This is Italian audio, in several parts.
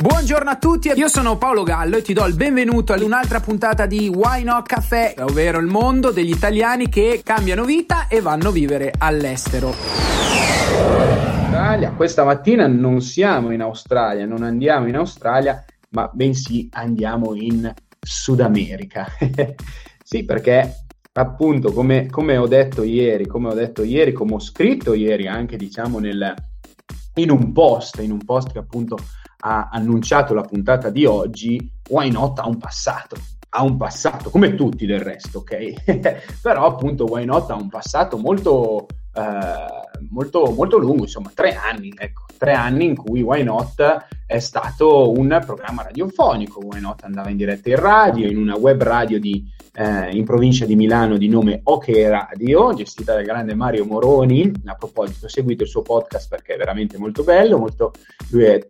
Buongiorno a tutti, io sono Paolo Gallo e ti do il benvenuto ad un'altra puntata di Why Not Caffè, ovvero il mondo degli italiani che cambiano vita e vanno a vivere all'estero. Australia. Questa mattina non siamo in Australia, non andiamo in Australia, ma bensì andiamo in Sud America. sì, perché appunto, come, come, ho detto ieri, come ho detto ieri, come ho scritto ieri anche, diciamo, nel, in un post, in un post che appunto ha annunciato la puntata di oggi, Why Not ha un passato. Ha un passato, come tutti del resto, ok? Però appunto Why Not ha un passato molto, eh, molto, molto lungo, insomma tre anni, ecco, tre anni in cui Why Not è stato un programma radiofonico, Why Not andava in diretta in radio, in una web radio di, eh, in provincia di Milano di nome OK Radio, gestita dal grande Mario Moroni, a proposito seguite il suo podcast perché è veramente molto bello, molto, lui è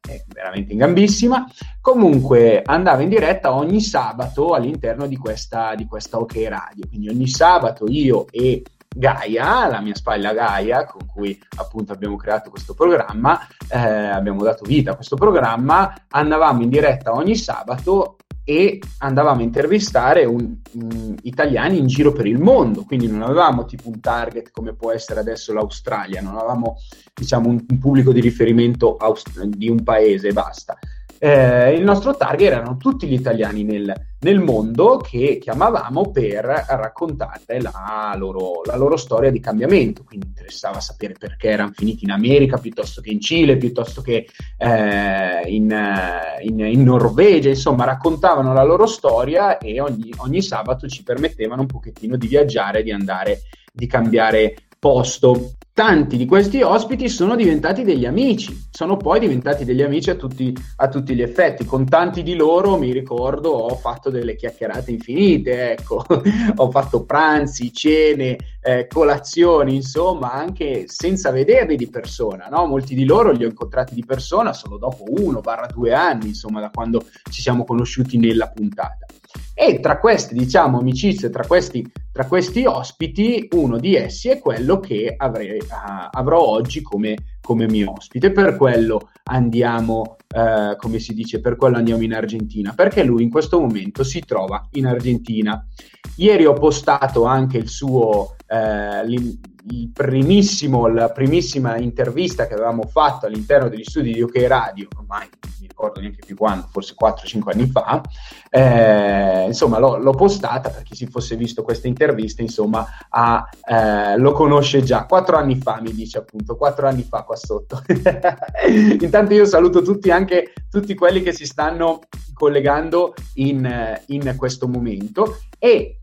è veramente in gambissima. Comunque andava in diretta ogni sabato all'interno di questa, di questa OK Radio. Quindi ogni sabato io e Gaia, la mia spalla Gaia, con cui appunto abbiamo creato questo programma, eh, abbiamo dato vita a questo programma, andavamo in diretta ogni sabato e andavamo a intervistare un, um, italiani in giro per il mondo, quindi non avevamo tipo un target come può essere adesso l'Australia, non avevamo diciamo un, un pubblico di riferimento aust- di un paese e basta. Eh, il nostro target erano tutti gli italiani nel, nel, mondo che chiamavamo per raccontare la loro, la loro, storia di cambiamento. Quindi interessava sapere perché erano finiti in America piuttosto che in Cile, piuttosto che eh, in, in, in, Norvegia, insomma, raccontavano la loro storia e ogni, ogni sabato ci permettevano un pochettino di viaggiare, di andare, di cambiare posto tanti di questi ospiti sono diventati degli amici, sono poi diventati degli amici a tutti, a tutti, gli effetti. Con tanti di loro mi ricordo ho fatto delle chiacchierate infinite, ecco, ho fatto pranzi, cene, eh, colazioni, insomma, anche senza vederli di persona. No? Molti di loro li ho incontrati di persona solo dopo uno, barra due anni, insomma, da quando ci siamo conosciuti nella puntata. E tra queste, diciamo, amicizie, tra questi, tra questi ospiti, uno di essi è quello che avrei, uh, avrò oggi come, come, mio ospite. Per quello andiamo, uh, come si dice, per quello andiamo in Argentina, perché lui in questo momento si trova in Argentina. Ieri ho postato anche il suo, uh, il primissimo, la primissima intervista che avevamo fatto all'interno degli studi di OK Radio, ormai non mi ricordo neanche più quando, forse 4-5 anni fa, eh, insomma l'ho, l'ho, postata per chi si fosse visto questa intervista, insomma ha, eh, lo conosce già, 4 anni fa mi dice appunto, 4 anni fa qua sotto. Intanto io saluto tutti anche tutti quelli che si stanno collegando in, in questo momento e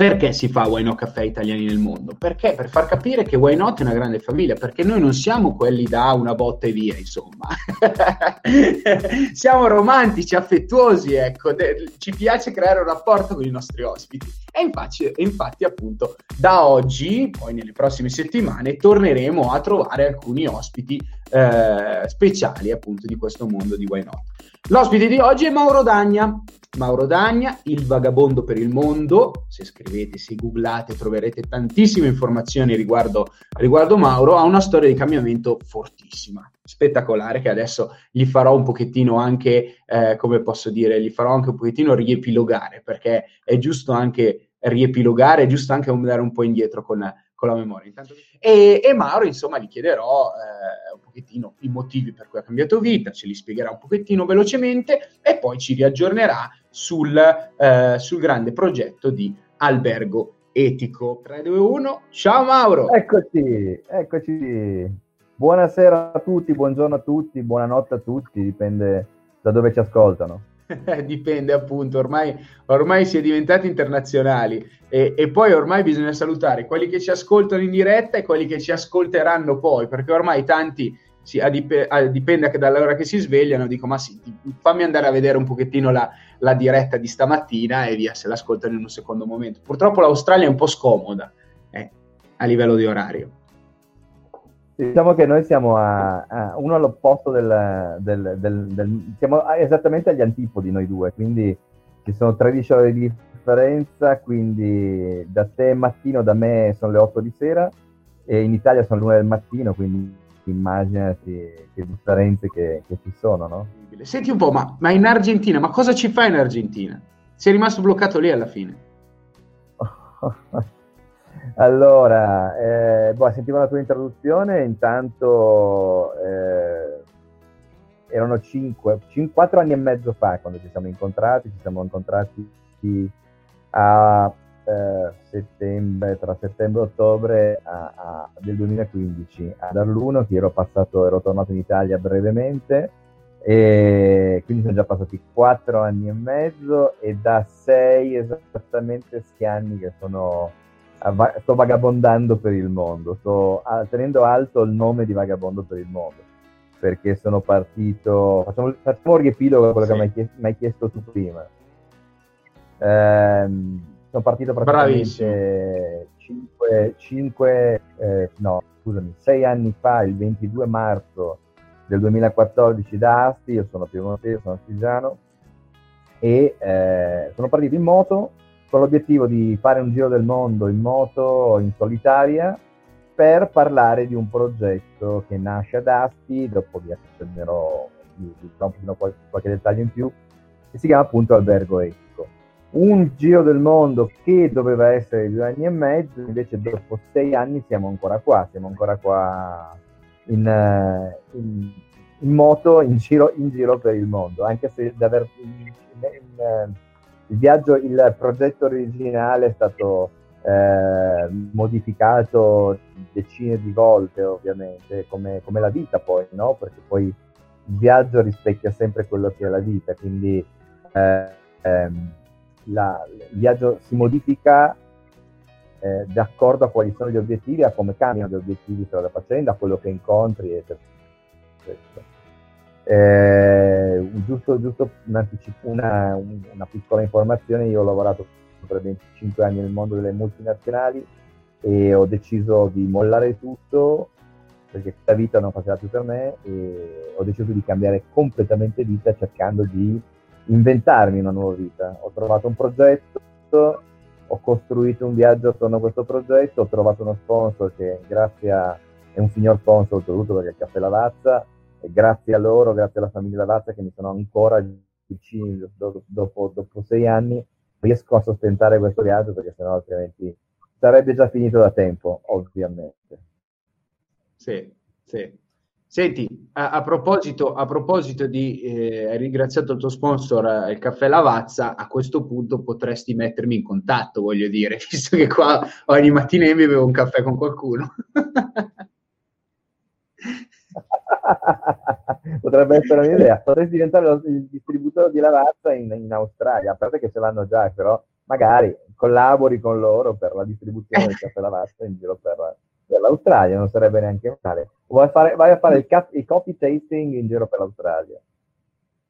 perché si fa Why Not Caffè Italiani nel mondo? Perché? Per far capire che Why Not è una grande famiglia, perché noi non siamo quelli da una botta e via, insomma. siamo romantici, affettuosi, ecco, ci piace creare un rapporto con i nostri ospiti. E infatti, infatti, appunto, da oggi, poi nelle prossime settimane, torneremo a trovare alcuni ospiti eh, speciali, appunto, di questo mondo di Why Not. L'ospite di oggi è Mauro Dagna. Mauro Dagna, il vagabondo per il mondo. Se scrivete, se googlate, troverete tantissime informazioni riguardo, riguardo Mauro. Ha una storia di cambiamento fortissima, spettacolare, che adesso gli farò un pochettino anche, eh, come posso dire, gli farò anche un pochettino riepilogare, perché è giusto anche riepilogare, è giusto anche andare un po' indietro con, con la memoria. Intanto... E, e, Mauro, insomma, gli chiederò eh, un pochettino i motivi per cui ha cambiato vita, ce li spiegherà un pochettino velocemente e poi ci riaggiornerà sul, eh, sul grande progetto di albergo etico. 3, 2, 1, ciao Mauro! Eccoci, eccoci. Buonasera a tutti, buongiorno a tutti, buonanotte a tutti, dipende da dove ci ascoltano. Dipende appunto, ormai, ormai, si è diventati internazionali e, e, poi ormai bisogna salutare quelli che ci ascoltano in diretta e quelli che ci ascolteranno poi, perché ormai tanti, sì, dip- dipende anche dall'ora che si svegliano, dico ma sì, fammi andare a vedere un pochettino la, la, diretta di stamattina e via, se l'ascoltano in un secondo momento. Purtroppo l'Australia è un po' scomoda eh, a livello di orario. Diciamo che noi siamo a, a uno all'opposto del, del, del, del, Siamo esattamente agli antipodi noi due, quindi ci sono 13 ore di differenza, quindi da te mattino, da me sono le 8 di sera e in Italia sono le 1 del mattino, quindi immaginati che differenze che, che ci sono, no? Senti un po', ma, ma in Argentina, ma cosa ci fai in Argentina? Sei rimasto bloccato lì alla fine? Allora, eh, boh, sentivo la tua introduzione, intanto eh, erano 5, 4 anni e mezzo fa quando ci siamo incontrati, ci siamo incontrati a eh, settembre, tra settembre e ottobre a, a, del 2015 ad Arluno, che ero passato, ero tornato in Italia brevemente e quindi sono già passati 4 anni e mezzo e da 6 esattamente 6 anni che sono sto vagabondando per il mondo, sto tenendo alto il nome di vagabondo per il mondo, perché sono partito, facciamo, facciamo un riepilogo a quello sì. che mi hai chiesto, tu prima. Eh, sono partito praticamente 5, 5 eh, no, scusami, 6 anni fa, il 22 marzo del 2014 da Asti, io sono piemontese, sono artigiano, e eh, sono partito in moto con l'obiettivo di fare un giro del mondo in moto, in solitaria, per parlare di un progetto che nasce ad Asti, dopo vi di qualche, dettaglio in più, che si chiama appunto Albergo Etico. Un giro del mondo che doveva essere due anni e mezzo, invece dopo sei anni siamo ancora qua, siamo ancora qua in, in, in moto, in giro, in giro, per il mondo, anche se da aver in, il viaggio, il progetto originale è stato eh, modificato decine di volte, ovviamente, come, come, la vita poi, no? Perché poi il viaggio rispecchia sempre quello che è la vita, quindi eh, ehm, la, il viaggio si modifica eh, d'accordo a quali sono gli obiettivi, a come cambiano gli obiettivi strada facendo, a quello che incontri, eccetera. Giusto, giusto una, una, piccola informazione, io ho lavorato per 25 anni nel mondo delle multinazionali e ho deciso di mollare tutto perché questa vita non faceva più per me e ho deciso di cambiare completamente vita cercando di inventarmi una nuova vita. Ho trovato un progetto, ho costruito un viaggio attorno a questo progetto, ho trovato uno sponsor che grazie a, è un signor sponsor oltretutto perché è il Caffè Lavazza, grazie a loro, grazie alla famiglia Lavazza che mi sono ancora vicini dopo, dopo, dopo sei anni, riesco a sostentare questo viaggio perché sennò altrimenti sarebbe già finito da tempo, ovviamente. Sì, sì. Senti, a, a, proposito, a proposito di, eh, hai ringraziato il tuo sponsor, eh, il Caffè Lavazza, a questo punto potresti mettermi in contatto, voglio dire, visto che qua ogni mattina mi bevo un caffè con qualcuno. Potrebbe essere un'idea. Potresti diventare il distributore di lavazza in, in, Australia, a parte che ce l'hanno già, però magari collabori con loro per la distribuzione del caffè lavazza in giro per, per l'Australia, non sarebbe neanche male. Vai a fare, vai a fare il, cap- il, coffee tasting in giro per l'Australia.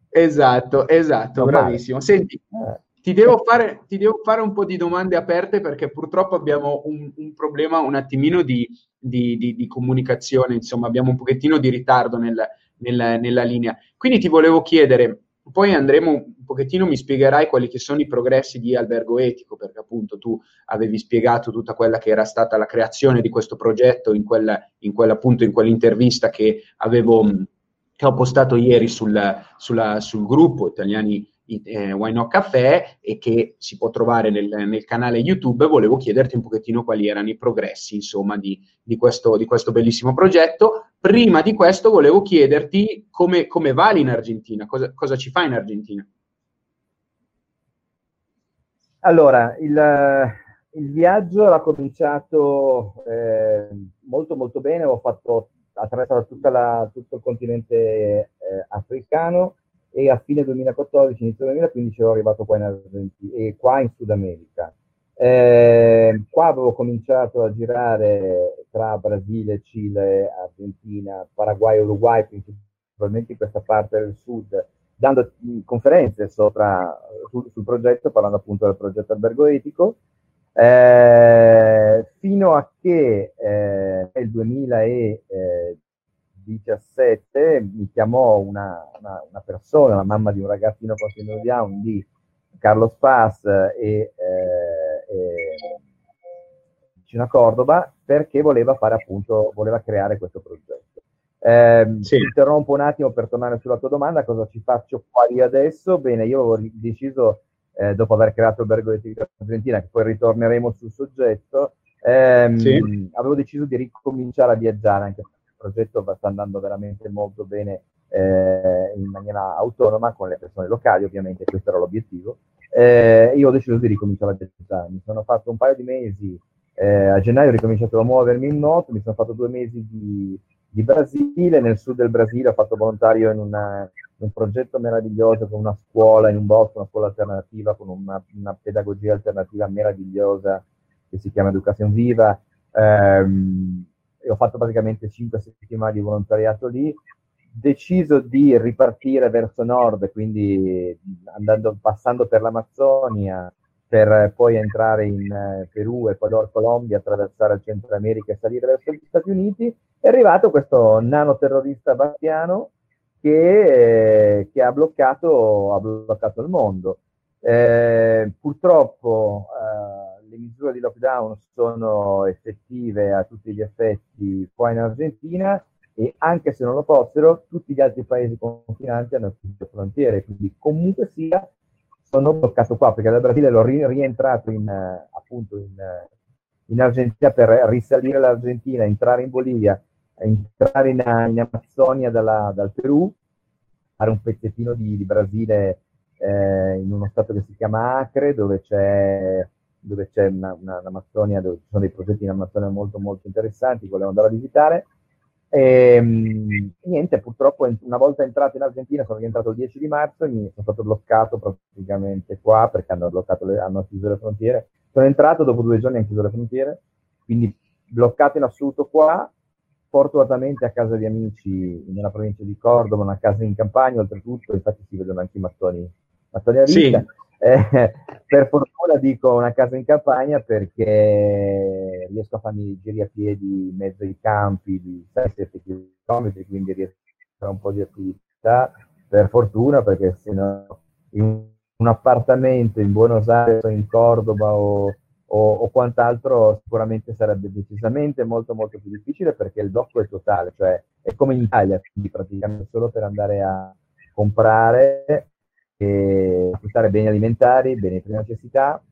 Esatto, esatto, non bravissimo. Male. Senti, eh. Ti devo, fare, ti devo, fare, un po' di domande aperte perché purtroppo abbiamo un, un problema un attimino di, di, di, di, comunicazione, insomma abbiamo un pochettino di ritardo nel, nel, nella linea. Quindi ti volevo chiedere, poi andremo un pochettino, mi spiegherai quali sono i progressi di albergo etico, perché appunto tu avevi spiegato tutta quella che era stata la creazione di questo progetto in, quella, in, quella, appunto, in quell'intervista che avevo che ho postato ieri sul, sulla, sul gruppo Italiani eh, Not Caffè e che si può trovare nel, nel, canale YouTube, volevo chiederti un pochettino quali erano i progressi, insomma, di, di, questo, di questo, bellissimo progetto. Prima di questo volevo chiederti come, come va in Argentina, cosa, cosa ci fa in Argentina? Allora, il, il viaggio era cominciato eh, molto molto bene, ho fatto attraversato la, tutto il continente eh, africano e a fine 2014, inizio 2015 ero arrivato qua in Argentina e qua in Sud America. Eh, qua avevo cominciato a girare tra Brasile, Cile, Argentina, Paraguay Uruguay, principalmente in questa parte del sud, dando conferenze sopra, sul, sul progetto, parlando appunto del progetto albergo etico. Eh, fino a che eh, nel 2017 mi chiamò una, una, una, persona, la mamma di un ragazzino con sindrome di Down di Carlos Paz e, eh, e vicino a Cordoba perché voleva fare appunto, voleva creare questo progetto. Eh, sì. Interrompo un attimo per tornare sulla tua domanda, cosa ci faccio qua io adesso? Bene, io avevo deciso eh, dopo aver creato Albergo di Argentina, che poi ritorneremo sul soggetto, ehm, sì. avevo deciso di ricominciare a viaggiare, anche il progetto sta andando veramente molto bene eh, in maniera autonoma con le persone locali, ovviamente questo era l'obiettivo. Eh, io ho deciso di ricominciare a mi sono fatto un paio di mesi, eh, a gennaio ho ricominciato a muovermi in moto, mi sono fatto due mesi di, di Brasile, nel sud del Brasile ho fatto volontario in una un progetto meraviglioso con una scuola in un bosco, una scuola alternativa con una, una pedagogia alternativa meravigliosa che si chiama Educazione Viva. Ehm, e ho fatto praticamente 5 settimane di volontariato lì. Deciso di ripartire verso nord, quindi andando, passando per l'Amazzonia, per poi entrare in eh, Perù, Ecuador, Colombia, attraversare il Centro America e salire verso gli Stati Uniti. È arrivato questo nano terrorista Bastiano che, eh, che ha, bloccato, ha, bloccato, il mondo. Eh, purtroppo eh, le misure di lockdown sono effettive a tutti gli effetti qua in Argentina e anche se non lo fossero, tutti gli altri paesi confinanti hanno chiuso le frontiere, quindi comunque sia sono bloccato qua perché dal Brasile l'ho ri- rientrato in, appunto in, in Argentina per risalire l'Argentina, entrare in Bolivia entrare in, in Amazzonia dalla, dal Perù, fare un pezzettino di, di Brasile eh, in uno stato che si chiama Acre, dove c'è, dove c'è una, una, un'Amazzonia, dove ci sono dei progetti in Amazzonia molto molto interessanti, volevo andare a visitare. E, ehm, niente, purtroppo una volta entrato in Argentina, sono rientrato il 10 di marzo, mi sono stato bloccato praticamente qua perché hanno, bloccato le, hanno chiuso le frontiere. Sono entrato, dopo due giorni hanno chiuso le frontiere, quindi bloccato in assoluto qua, fortunatamente a casa di amici nella provincia di Cordova, una casa in campagna, oltretutto, infatti si vedono anche i mattoni, mattoni a vita. Sì. Eh, per fortuna dico una casa in campagna perché riesco a farmi giri a piedi in mezzo ai campi di 6-7 km, quindi riesco a fare un po' di attività, per fortuna, perché se no in un appartamento in Buenos Aires o in Cordova o o, o, quant'altro sicuramente sarebbe decisamente molto molto più difficile perché il blocco è totale, cioè è come in Italia, quindi praticamente solo per andare a comprare e acquistare beni alimentari, beni di prima necessità,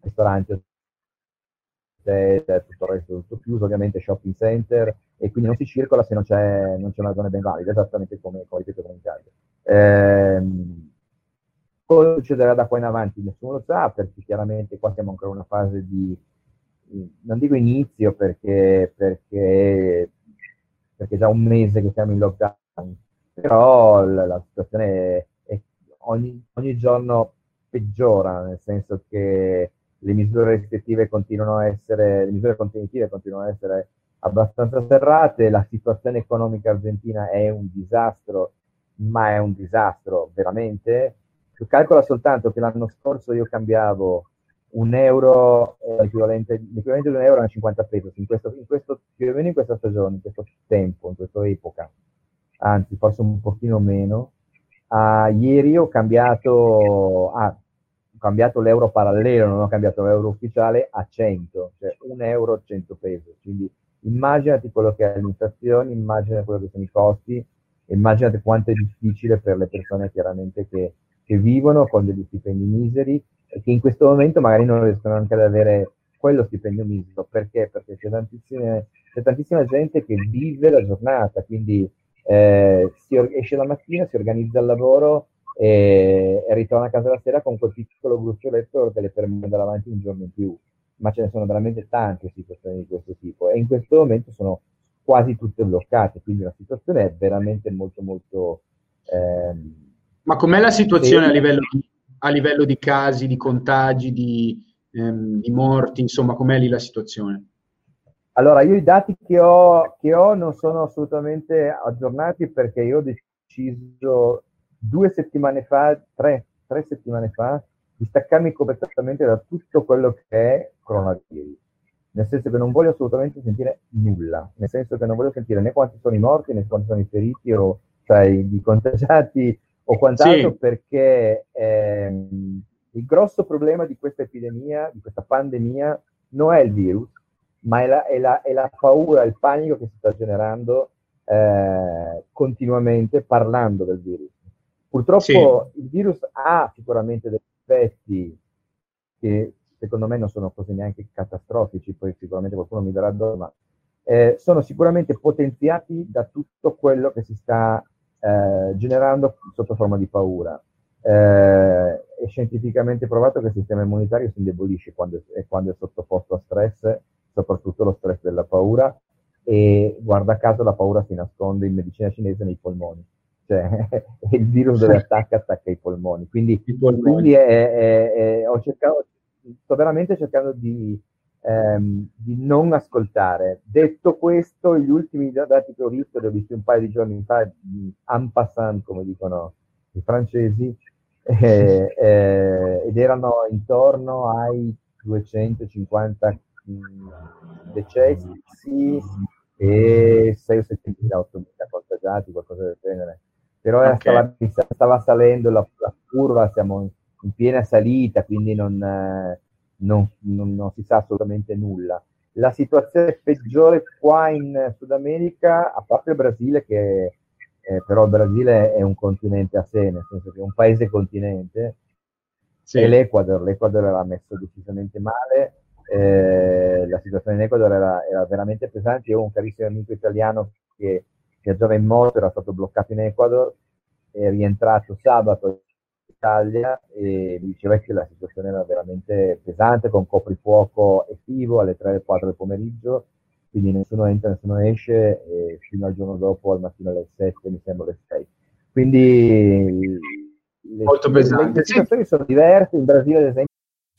ristoranti, tutto il resto tutto chiuso, ovviamente shopping center e quindi non si circola se non c'è, non c'è una zona ben valida, esattamente come, come ripeto in Italia. Ehm, Cosa succederà da qua in avanti? Nessuno lo sa perché chiaramente qua siamo ancora in una fase di, non dico inizio perché, perché, perché è già un mese che siamo in lockdown, però la, la situazione è, ogni, ogni giorno peggiora, nel senso che le misure restrittive continuano a essere, le misure contenitive continuano a essere abbastanza serrate, la situazione economica argentina è un disastro, ma è un disastro veramente, calcola soltanto che l'anno scorso io cambiavo un euro, eh, l'equivalente, l'equivalente, di un euro a 50 pesos, in questo, in questo, più o meno in questa stagione, in questo tempo, in questa epoca, anzi forse un pochino meno. Ah, ieri ho cambiato, ah, ho cambiato l'euro parallelo, non ho cambiato l'euro ufficiale a 100, cioè un euro 100 pesos. Quindi immaginati quello che è l'inflazione, immaginati quello che sono i costi, immaginate quanto è difficile per le persone chiaramente che che vivono con degli stipendi miseri e che in questo momento magari non riescono anche ad avere quello stipendio misero. Perché? Perché c'è, c'è tantissima gente che vive la giornata, quindi eh, si esce la mattina, si organizza il lavoro e, e, ritorna a casa la sera con quel piccolo gruccioletto che le permette andare avanti un giorno in più. Ma ce ne sono veramente tante situazioni di questo tipo e in questo momento sono quasi tutte bloccate, quindi la situazione è veramente molto molto... Ehm, Ma com'è la situazione e... a, livello, a, livello, di casi, di contagi, di, ehm, di morti, insomma, com'è lì la situazione? Allora, io i dati che ho, che ho non sono assolutamente aggiornati perché io ho deciso due settimane fa, tre, tre settimane fa, di staccarmi completamente da tutto quello che è coronavirus. Nel senso che non voglio assolutamente sentire nulla, nel senso che non voglio sentire né quanti sono i morti né quanti sono i feriti o cioè, i contagiati o quant'altro sì. perché ehm, il grosso problema di questa epidemia, di questa pandemia, non è il virus, ma è la, è la, è la paura, il panico che si sta generando eh, continuamente parlando del virus. Purtroppo sì. il virus ha sicuramente degli effetti che secondo me non sono così neanche catastrofici, poi sicuramente qualcuno mi darà addosso, ma eh, sono sicuramente potenziati da tutto quello che si sta eh, generando sotto forma di paura. Eh, è scientificamente provato che il sistema immunitario si indebolisce quando, quando è sottoposto a stress soprattutto lo stress della paura e guarda caso la paura si nasconde in medicina cinese nei polmoni, cioè il virus dove attacca attacca i polmoni, quindi, polmoni. quindi è, è, è, ho cercato, sto veramente cercando di, ehm, di, non ascoltare. Detto questo, gli ultimi dati che ho visto, li ho visti un paio di giorni fa, en passant, come dicono i francesi, eh, eh, ed erano intorno ai 250 decessi e 6 o 7 mila, 8 mila contagiati, qualcosa del genere. Però okay. stava, stava, salendo la, la, curva, siamo in piena salita, quindi non, non, non, non, si sa assolutamente nulla. La situazione peggiore qua in Sud America, a parte il Brasile, che eh, però il Brasile è un continente a sé, nel senso che è un paese continente, sì. e l'Ecuador, l'Ecuador era messo decisamente male, eh, la situazione in Ecuador era, era, veramente pesante. Io ho un carissimo amico italiano che viaggiava in moto, era stato bloccato in Ecuador, è rientrato sabato in Italia e mi diceva che la situazione era veramente pesante, con coprifuoco estivo alle 3 4 del pomeriggio, quindi nessuno entra, nessuno esce, e fino al giorno dopo, al mattino alle 7, mi sembra alle 6. Quindi le, Molto pesante. le situazioni sono diverse, in Brasile ad esempio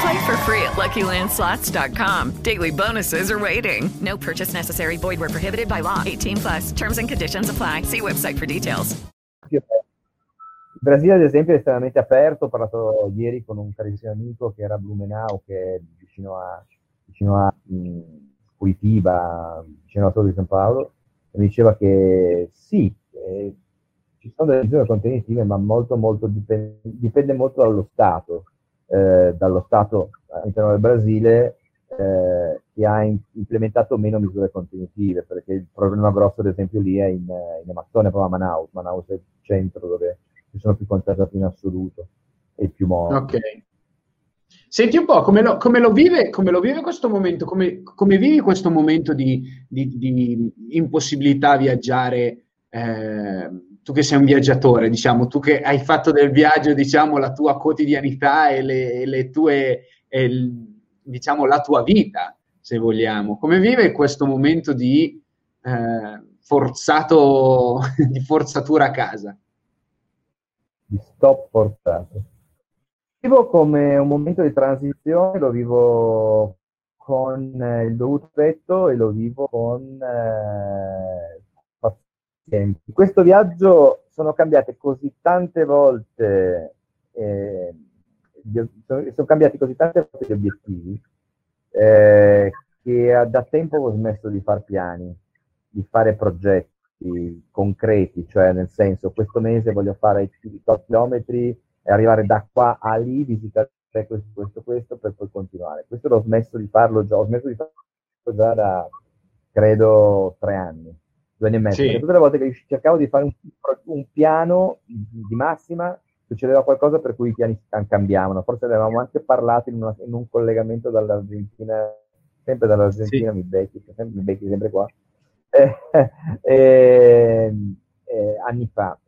Play for free at LuckyLandSlots.com. Daily bonuses are waiting. No purchase necessary. Void where prohibited by law. 18 plus. Terms and conditions apply. See website for details. Il Brasile, ad esempio, è estremamente aperto. Ho parlato ieri con un carissimo amico che era a Blumenau, che è vicino a, vicino a mh, Curitiba, vicino a Torre di San Paolo, e mi diceva che sì, eh, ci sono delle misure contenitive, ma molto, molto dipende, dipende molto dallo Stato. Eh, dallo Stato all'interno del Brasile eh, che ha in, implementato meno misure contentive, perché il problema grosso, ad esempio, lì è in, in Amazzonia, proprio a Manaus. Manaus è il centro dove ci sono più contagiati in assoluto e più morti. Ok. Senti un po' come lo, come lo, vive, come lo vive, questo momento, come, come vivi questo momento di, di, di impossibilità a viaggiare? Eh, tu che sei un viaggiatore, diciamo, tu che hai fatto del viaggio, diciamo, la tua quotidianità e le, le tue, e il, diciamo, la tua vita, se vogliamo. Come vive questo momento di eh, forzato, di forzatura a casa? Di stop forzato. Vivo come un momento di transizione, lo vivo con eh, il dovuto rispetto e lo vivo con eh, pazienza. questo viaggio sono cambiate così tante volte eh, sono cambiati così tante volte gli obiettivi eh, che da tempo ho smesso di fare piani, di fare progetti concreti, cioè nel senso questo mese voglio fare 100 chilometri e arrivare da qua a lì, visitare questo, questo, questo per poi continuare. Questo l'ho smesso di farlo già, ho smesso di farlo già da credo tre anni, due anni e mezzo. Sì. Tutte le volte che cercavo di fare un, un piano di massima succedeva qualcosa per cui i piani cambiavano. Forse ne avevamo anche parlato in, una, in un collegamento dall'Argentina, sempre dall'Argentina, sì. mi, becchi, sempre, mi becchi sempre qua, eh, eh, eh, anni fa.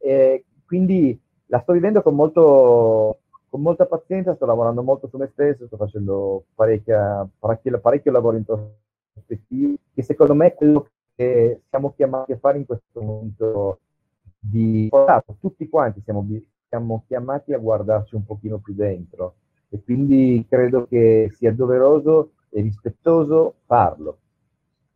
quindi la sto vivendo con, molto, con molta pazienza, sto lavorando molto su me stesso, sto facendo parecchia, parecchio, parecchio lavoro introspettivo, che secondo me è quello che siamo chiamati a fare in questo momento di tutti quanti siamo siamo chiamati a guardarci un pochino più dentro e quindi credo che sia doveroso e rispettoso farlo,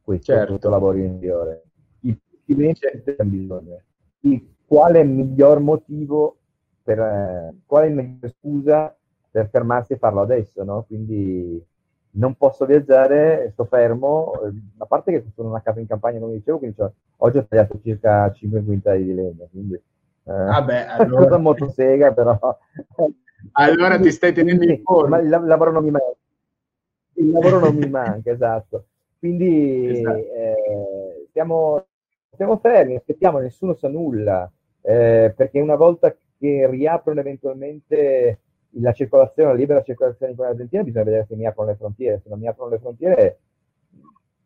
questo, certo. questo lavoro interiore. Il silenzio certo. bisogno. È il miglior motivo per, eh, qual è la migliore scusa per fermarsi e farlo adesso, no? Quindi non posso viaggiare, sto fermo, a parte che sono una casa in campagna, come dicevo, quindi cioè, oggi ho tagliato circa 5 quintali di legna, quindi Vabbè, eh, allora... Cosa motosega, però. allora ti stai tenendo in forma. Il, lavoro non mi manca. Il lavoro non mi manca, esatto. Quindi esatto. Eh, siamo, siamo, fermi, aspettiamo, nessuno sa nulla, eh, perché una volta che riaprono eventualmente la circolazione, la libera circolazione in Argentina, bisogna vedere se mi aprono le frontiere. Se non mi aprono le frontiere,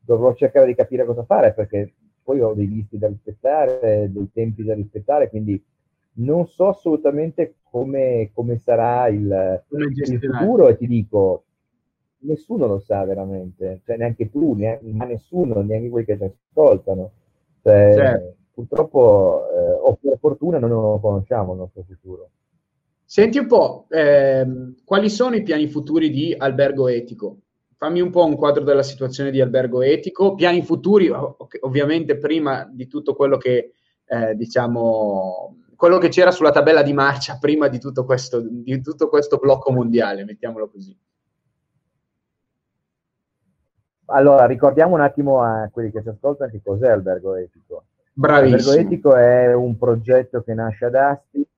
dovrò cercare di capire cosa fare, perché poi ho dei visti da rispettare, dei tempi da rispettare, quindi non so assolutamente come, come sarà il, il, futuro e ti dico, nessuno lo sa veramente, cioè neanche tu, neanche, ma nessuno, neanche quelli che ti ascoltano. Cioè, certo. Purtroppo, eh, o per fortuna, noi non lo conosciamo il nostro futuro. Senti un po', ehm, quali sono i piani futuri di Albergo Etico? fammi un po' un quadro della situazione di albergo etico, piani futuri, ovviamente prima di tutto quello che, eh, diciamo, quello che c'era sulla tabella di marcia prima di tutto questo, di tutto questo blocco mondiale, mettiamolo così. Allora, ricordiamo un attimo a quelli che ci ascoltano che cos'è Albergo Etico. Bravissimo. Albergo Etico è un progetto che nasce ad Asti,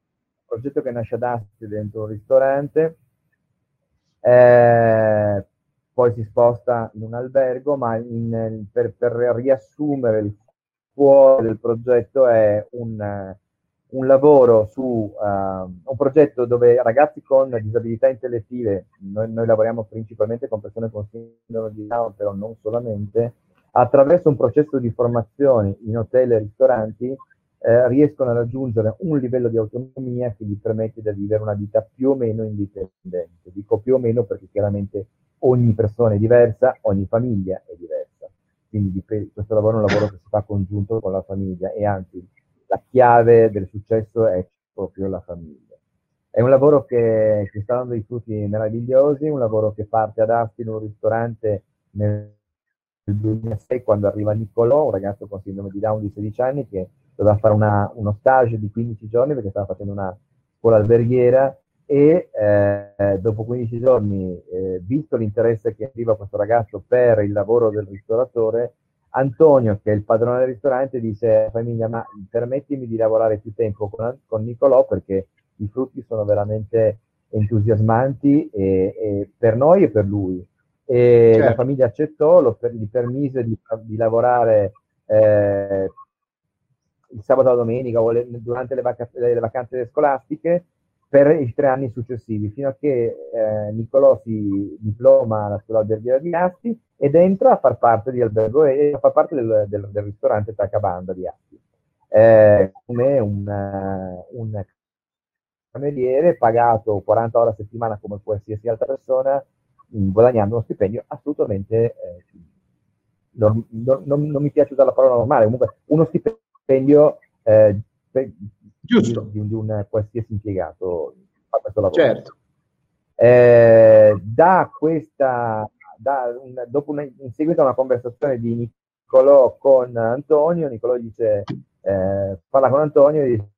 progetto che nasce ad Asti dentro un ristorante, eh, poi si sposta in un albergo, ma in, per, per, riassumere il cuore del progetto è un, un lavoro su uh, un progetto dove ragazzi con disabilità intellettive, noi, noi, lavoriamo principalmente con persone con sindrome di Down, però non solamente, attraverso un processo di formazione in hotel e ristoranti eh, riescono a raggiungere un livello di autonomia che gli permette di vivere una vita più o meno indipendente. Dico più o meno perché chiaramente ogni persona è diversa, ogni famiglia è diversa. Quindi questo lavoro è un lavoro che si fa congiunto con la famiglia e anzi la chiave del successo è proprio la famiglia. È un lavoro che, che sta dando dei frutti meravigliosi, un lavoro che parte ad Asti in un ristorante nel 2006 quando arriva Niccolò, un ragazzo con sindrome di Down di 16 anni che doveva fare una, uno stage di 15 giorni perché stava facendo una scuola alberghiera e eh, dopo 15 giorni, eh, visto l'interesse che arriva questo ragazzo per il lavoro del ristoratore, Antonio, che è il padrone del ristorante, dice alla famiglia, ma permettimi di lavorare più tempo con, con Nicolò perché i frutti sono veramente entusiasmanti e, e per noi e per lui. e certo. la famiglia accettò, lo, gli permise di, di lavorare eh, il sabato e la domenica o le, durante le, vac- le, vacanze scolastiche per i tre anni successivi, fino a che eh, Niccolò si diploma alla scuola alberghiera di Asti ed entra a far parte, di albergo, a far parte del, del, del ristorante Tacabanda di Asti, eh, come un, un cameriere pagato 40 ore a settimana come qualsiasi altra persona, guadagnando uno stipendio assolutamente, eh, non, non, non, mi piace usare la parola normale, comunque uno stipendio eh, Giusto. Di, di, un qualsiasi impiegato fa questo lavoro. Certo. Eh, da questa, da un, dopo una, in seguito a una conversazione di Niccolò con Antonio, Niccolò dice, eh, parla con Antonio e dice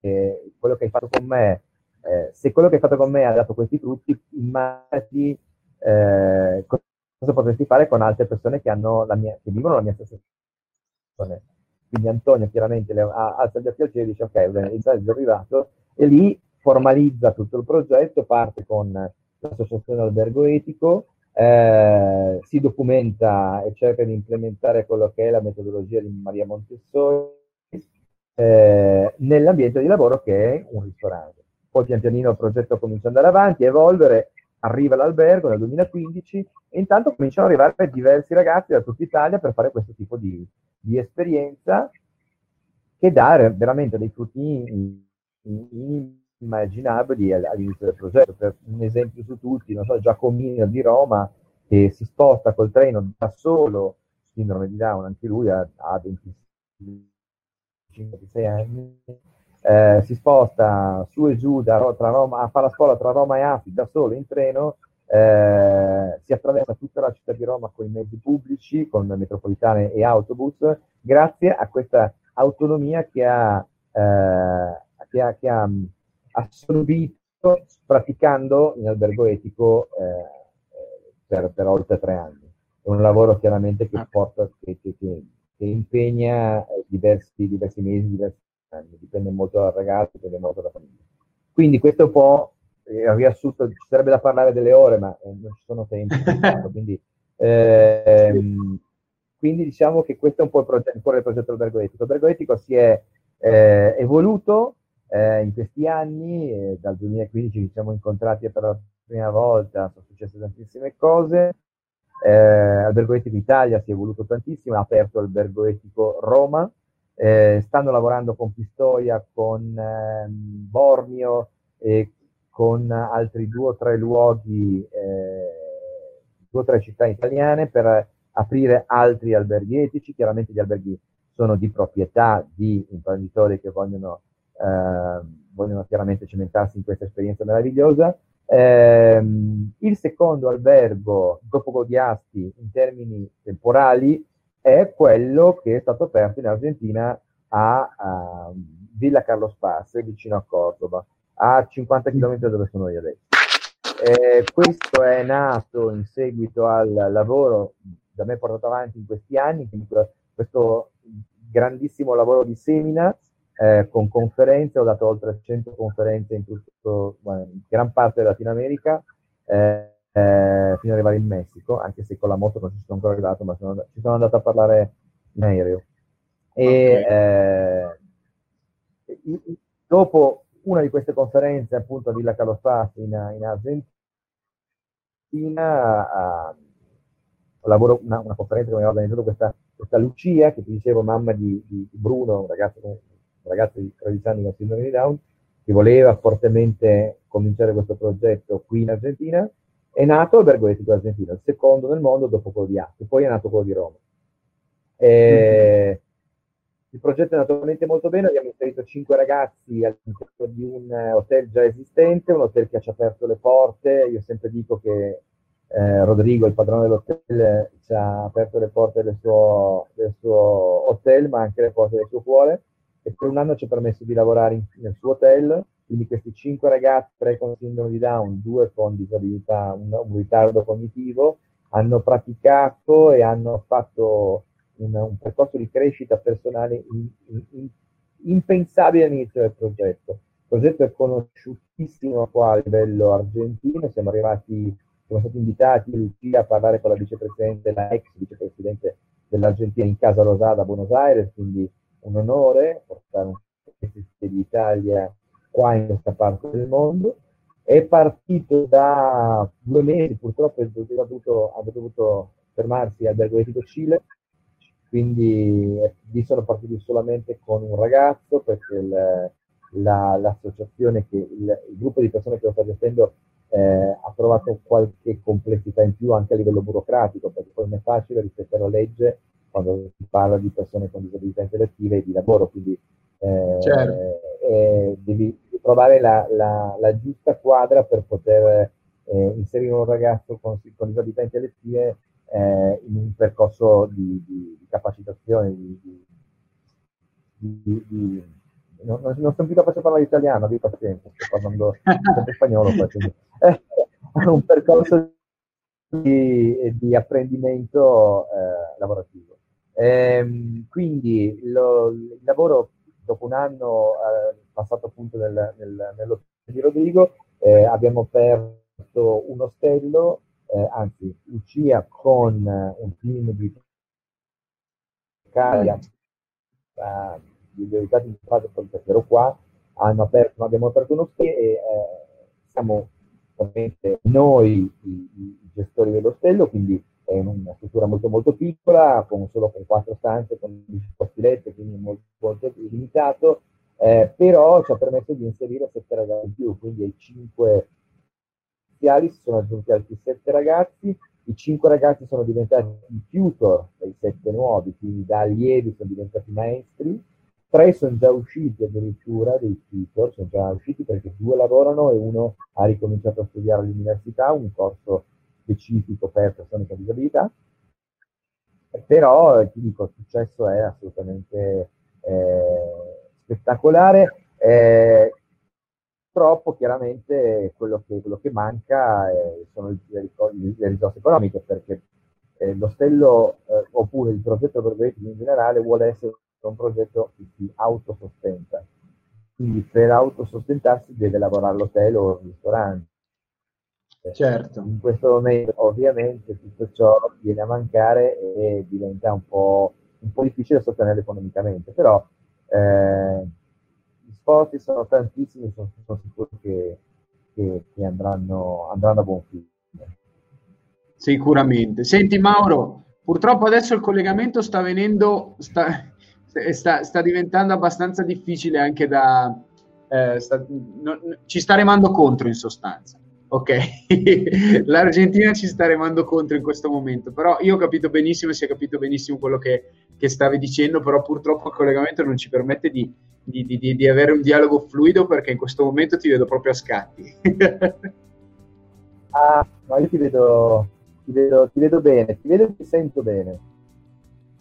che quello che hai fatto con me, eh, se quello che hai fatto con me ha dato questi frutti, immaginati eh, cosa potresti fare con altre persone che, hanno la mia, che vivono la mia stessa situazione. Quindi Antonio chiaramente le, ha, alza gli occhi al cielo e dice ok, il è arrivato e lì formalizza tutto il progetto, parte con l'associazione Albergo Etico, eh, si documenta e cerca di implementare quello che è la metodologia di Maria Montessori eh, nell'ambiente di lavoro che è un ristorante. Poi pian pianino il progetto comincia ad andare avanti, a evolvere, arriva l'albergo nel 2015 e intanto cominciano ad arrivare diversi ragazzi da tutta Italia per fare questo tipo di, di esperienza che dà veramente dei frutti inimmaginabili all'inizio del progetto. Per un esempio su tutti, non so, Giacomino di Roma che si sposta col treno da solo, sindrome di Down, anche lui ha, ha 25-26 anni, eh, si sposta su e giù da, tra Roma, fa la scuola tra Roma e Asti da solo in treno, eh, si attraversa tutta la città di Roma con i mezzi pubblici, con metropolitane e autobus, grazie a questa autonomia che ha, eh, che ha, che ha assorbito praticando in albergo etico eh, per, per, oltre tre anni. È un lavoro chiaramente che, porta, che, che, che impegna diversi, diversi mesi, diversi anni, dipende molto dal ragazzo, dipende molto dalla famiglia. Quindi questo è un po' il riassunto, ci sarebbe da parlare delle ore, ma eh, non ci sono tempi. quindi, ehm, quindi, diciamo che questo è un po' il, progetto, il progetto Albergo Etico. Albergo Etico si è eh, evoluto eh, in questi anni, dal 2015 ci siamo incontrati per la prima volta, sono successe tantissime cose. Eh, Albergo Etico Italia si è evoluto tantissimo, ha aperto Albergo Etico Roma, eh, stanno lavorando con Pistoia, con ehm, Bormio e con altri due o tre luoghi, eh, due o tre città italiane per aprire altri alberghi etici. Chiaramente gli alberghi sono di proprietà di imprenditori che vogliono, eh, vogliono chiaramente cimentarsi in questa esperienza meravigliosa. Eh, il secondo albergo dopo Godiasti in termini temporali è quello che è stato aperto in Argentina a, a Villa Carlos Paz, vicino a Cordoba, a 50 km da dove sono io adesso. Eh, questo è nato in seguito al lavoro da me portato avanti in questi anni, questo grandissimo lavoro di semina eh, con conferenze, ho dato oltre 100 conferenze in, tutto, in gran parte della Latino America. Eh, eh, fino ad arrivare in Messico, anche se con la moto non ci sono ancora arrivato, ma sono, ci sono andato a parlare in aereo. E okay. eh, dopo una di queste conferenze, appunto a Villa Calosfati in, in Argentina, uh, lavoro una, una, conferenza che mi aveva organizzato questa, questa Lucia, che ti dicevo, mamma di, di Bruno, un ragazzo, un ragazzo di 13 anni con sindrome di Down, che voleva fortemente cominciare questo progetto qui in Argentina è nato Albergo Etico Argentino, il secondo nel mondo dopo quello di Asti, poi è nato quello di Roma. E... Mm-hmm. Il progetto è andato veramente molto bene, abbiamo inserito cinque ragazzi all'interno di un hotel già esistente, un hotel che ci ha aperto le porte, io sempre dico che eh, Rodrigo, il padrone dell'hotel, ci ha aperto le porte del suo, del suo, hotel, ma anche le porte del suo cuore, e per un anno ci ha permesso di lavorare in, nel suo hotel, quindi questi cinque ragazzi, tre con sindrome di Down, due con disabilità, un, un ritardo cognitivo, hanno praticato e hanno fatto un, un percorso di crescita personale in, in, impensabile all'inizio del progetto. Il progetto è conosciutissimo qua a livello argentino, siamo arrivati siamo stati invitati Lucia a parlare con la vicepresidente, la ex vicepresidente dell'Argentina in Casa Rosada a Buenos Aires, quindi un onore portare un pezzo d'Italia qua in questa parte del mondo. È partito da due mesi, purtroppo ha dovuto, dovuto fermarsi a Bergoetico Cile, quindi lì sono partiti solamente con un ragazzo perché il, la, l'associazione, che il, il, gruppo di persone che lo sta gestendo eh, ha trovato qualche complessità in più anche a livello burocratico, perché poi non è facile rispettare la legge quando si parla di persone con disabilità intellettive e di lavoro, quindi eh, certo. Eh, devi trovare la, la, la, giusta quadra per poter eh, inserire un ragazzo con, con disabilità intellettive eh, in un percorso di, di, di capacitazione, di, di non, non, sono più capace di parlare italiano, di pazienza, sto parlando sempre spagnolo. È un percorso di, di apprendimento eh, lavorativo. Ehm, quindi lo, il lavoro dopo un anno eh, passato appunto nel, nel, nello di Rodrigo eh, abbiamo aperto un ostello, eh, anzi Lucia con un team di Italia di dedicati in fase ero qua, hanno aperto, abbiamo aperto uno ostello e eh, siamo noi i, i, gestori dell'ostello, quindi è una struttura molto molto piccola, con solo con quattro stanze, con 10 posti letto, quindi molto, molto limitato, eh, però ci ha permesso di inserire sette ragazzi in più, quindi ai cinque iniziali si sono aggiunti altri sette ragazzi, i cinque ragazzi sono diventati tutor dei sette nuovi, quindi da allievi sono diventati maestri, tre sono già usciti addirittura dei tutor, sono già usciti perché due lavorano e uno ha ricominciato a studiare all'università, un corso specifico per persone con disabilità. Però ti dico, il successo è assolutamente eh, spettacolare. Eh, purtroppo chiaramente quello che, quello che manca eh, sono le, le, risorse economiche perché eh, l'ostello eh, oppure il progetto per in generale vuole essere un progetto che si autosostenta. Quindi per autosostentarsi deve lavorare all'hotel o al ristorante. Certo. In questo momento ovviamente tutto ciò viene a mancare e diventa un po', un po difficile sostenere economicamente, però eh, gli sforzi sono tantissimi, sono, sono sicuro che, che, che andranno, andranno, a buon fine. Sicuramente. Senti Mauro, purtroppo adesso il collegamento sta venendo, sta, sta, sta diventando abbastanza difficile anche da... Eh, sta, no, ci sta remando contro in sostanza. Ok, l'Argentina ci sta remando contro in questo momento, però io ho capito benissimo, si è capito benissimo quello che, che stavi dicendo, però purtroppo il collegamento non ci permette di, di, di, di, avere un dialogo fluido perché in questo momento ti vedo proprio a scatti. ah, ma io ti vedo, ti vedo, ti vedo bene, ti vedo e ti sento bene.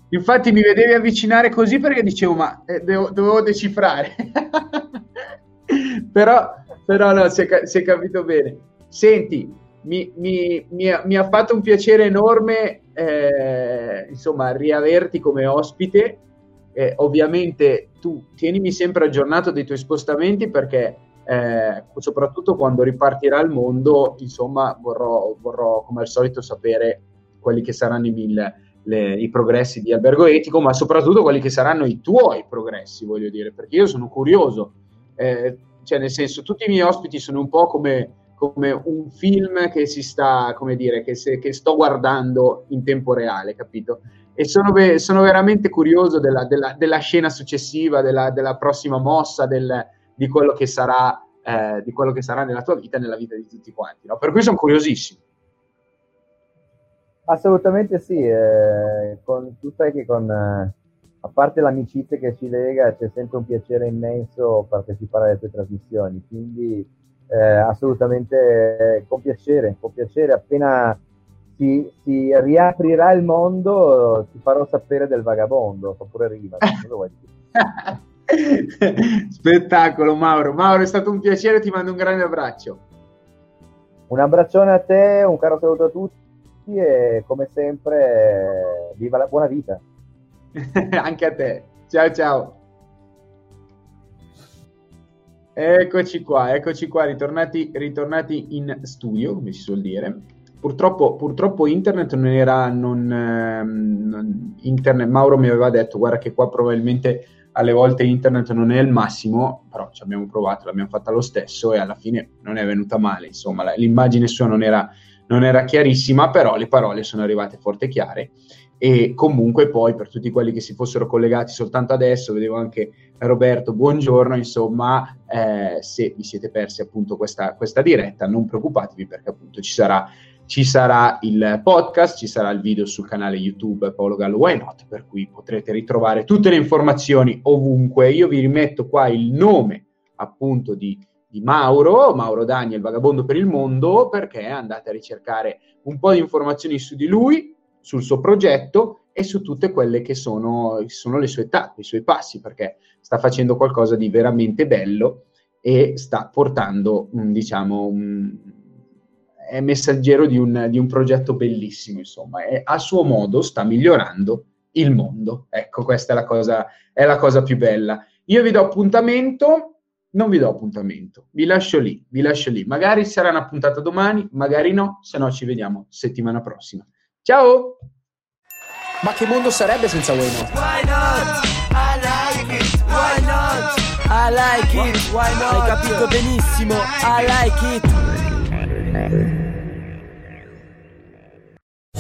Infatti mi vedevi avvicinare così perché dicevo, ma eh, devo, dovevo decifrare. però, però no, si è, si è, capito bene. Senti, mi, mi, mi, ha, mi, ha, fatto un piacere enorme, eh, insomma, riaverti come ospite. Eh, ovviamente tu tienimi sempre aggiornato dei tuoi spostamenti perché eh, soprattutto quando ripartirà il mondo, insomma, vorrò, vorrò come al solito sapere quelli che saranno i le, i progressi di albergo etico, ma soprattutto quelli che saranno i tuoi progressi, voglio dire, perché io sono curioso. Eh, cioè, nel senso, tutti i miei ospiti sono un po' come, come un film che si sta, come dire, che, se, che sto guardando in tempo reale, capito? E sono, sono veramente curioso della, della, della scena successiva, della, della prossima mossa, del, di, quello che sarà, eh, di quello che sarà nella tua vita e nella vita di tutti quanti. No? Per cui sono curiosissimo. Assolutamente sì, eh, con, tu sai che con, eh, a parte l'amicizia che ci lega, c'è sempre un piacere immenso partecipare alle tue trasmissioni, quindi eh, assolutamente eh, con piacere, con piacere, appena si, si, riaprirà il mondo ti farò sapere del vagabondo, fa pure rima. Spettacolo Mauro, Mauro è stato un piacere, ti mando un grande abbraccio. Un abbraccione a te, un caro saluto a tutti e come sempre viva la buona vita. Anche a te. Ciao ciao. Eccoci qua, eccoci qua, ritornati, ritornati in studio, come si suol dire. purtroppo, purtroppo internet non era, non, ehm, non, internet, Mauro mi aveva detto guarda che qua probabilmente alle volte internet non è il massimo, però ci abbiamo provato, l'abbiamo fatta lo stesso e alla fine non è venuta male, insomma l'immagine sua non era, non era chiarissima, però le parole sono arrivate forte e chiare e comunque poi per tutti quelli che si fossero collegati soltanto adesso, vedevo anche Roberto, buongiorno, insomma, eh, se vi siete persi appunto questa, questa, diretta, non preoccupatevi perché appunto ci sarà, ci sarà il podcast, ci sarà il video sul canale YouTube Paolo Gallo Why Not, per cui potrete ritrovare tutte le informazioni ovunque. Io vi rimetto qua il nome appunto di, di Mauro, Mauro Daniel, Vagabondo per il Mondo, perché andate a ricercare un po' di informazioni su di lui, sul suo progetto e su tutte quelle che sono, sono le sue tappe, i suoi passi, perché sta facendo qualcosa di veramente bello e sta portando, diciamo, un, è messaggero di un, di un, progetto bellissimo, insomma, e a suo modo sta migliorando il mondo. Ecco, questa è la cosa, è la cosa più bella. Io vi do appuntamento, non vi do appuntamento, vi lascio lì, vi lascio lì. Magari sarà una puntata domani, magari no, se no ci vediamo settimana prossima. Ciao! Ma che mondo sarebbe senza Why Not? Why not? I like it. Why not? I like it. Why not? Hai capito benissimo. I like it.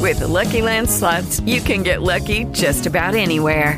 With the Lucky Land slots, you can get lucky just about anywhere.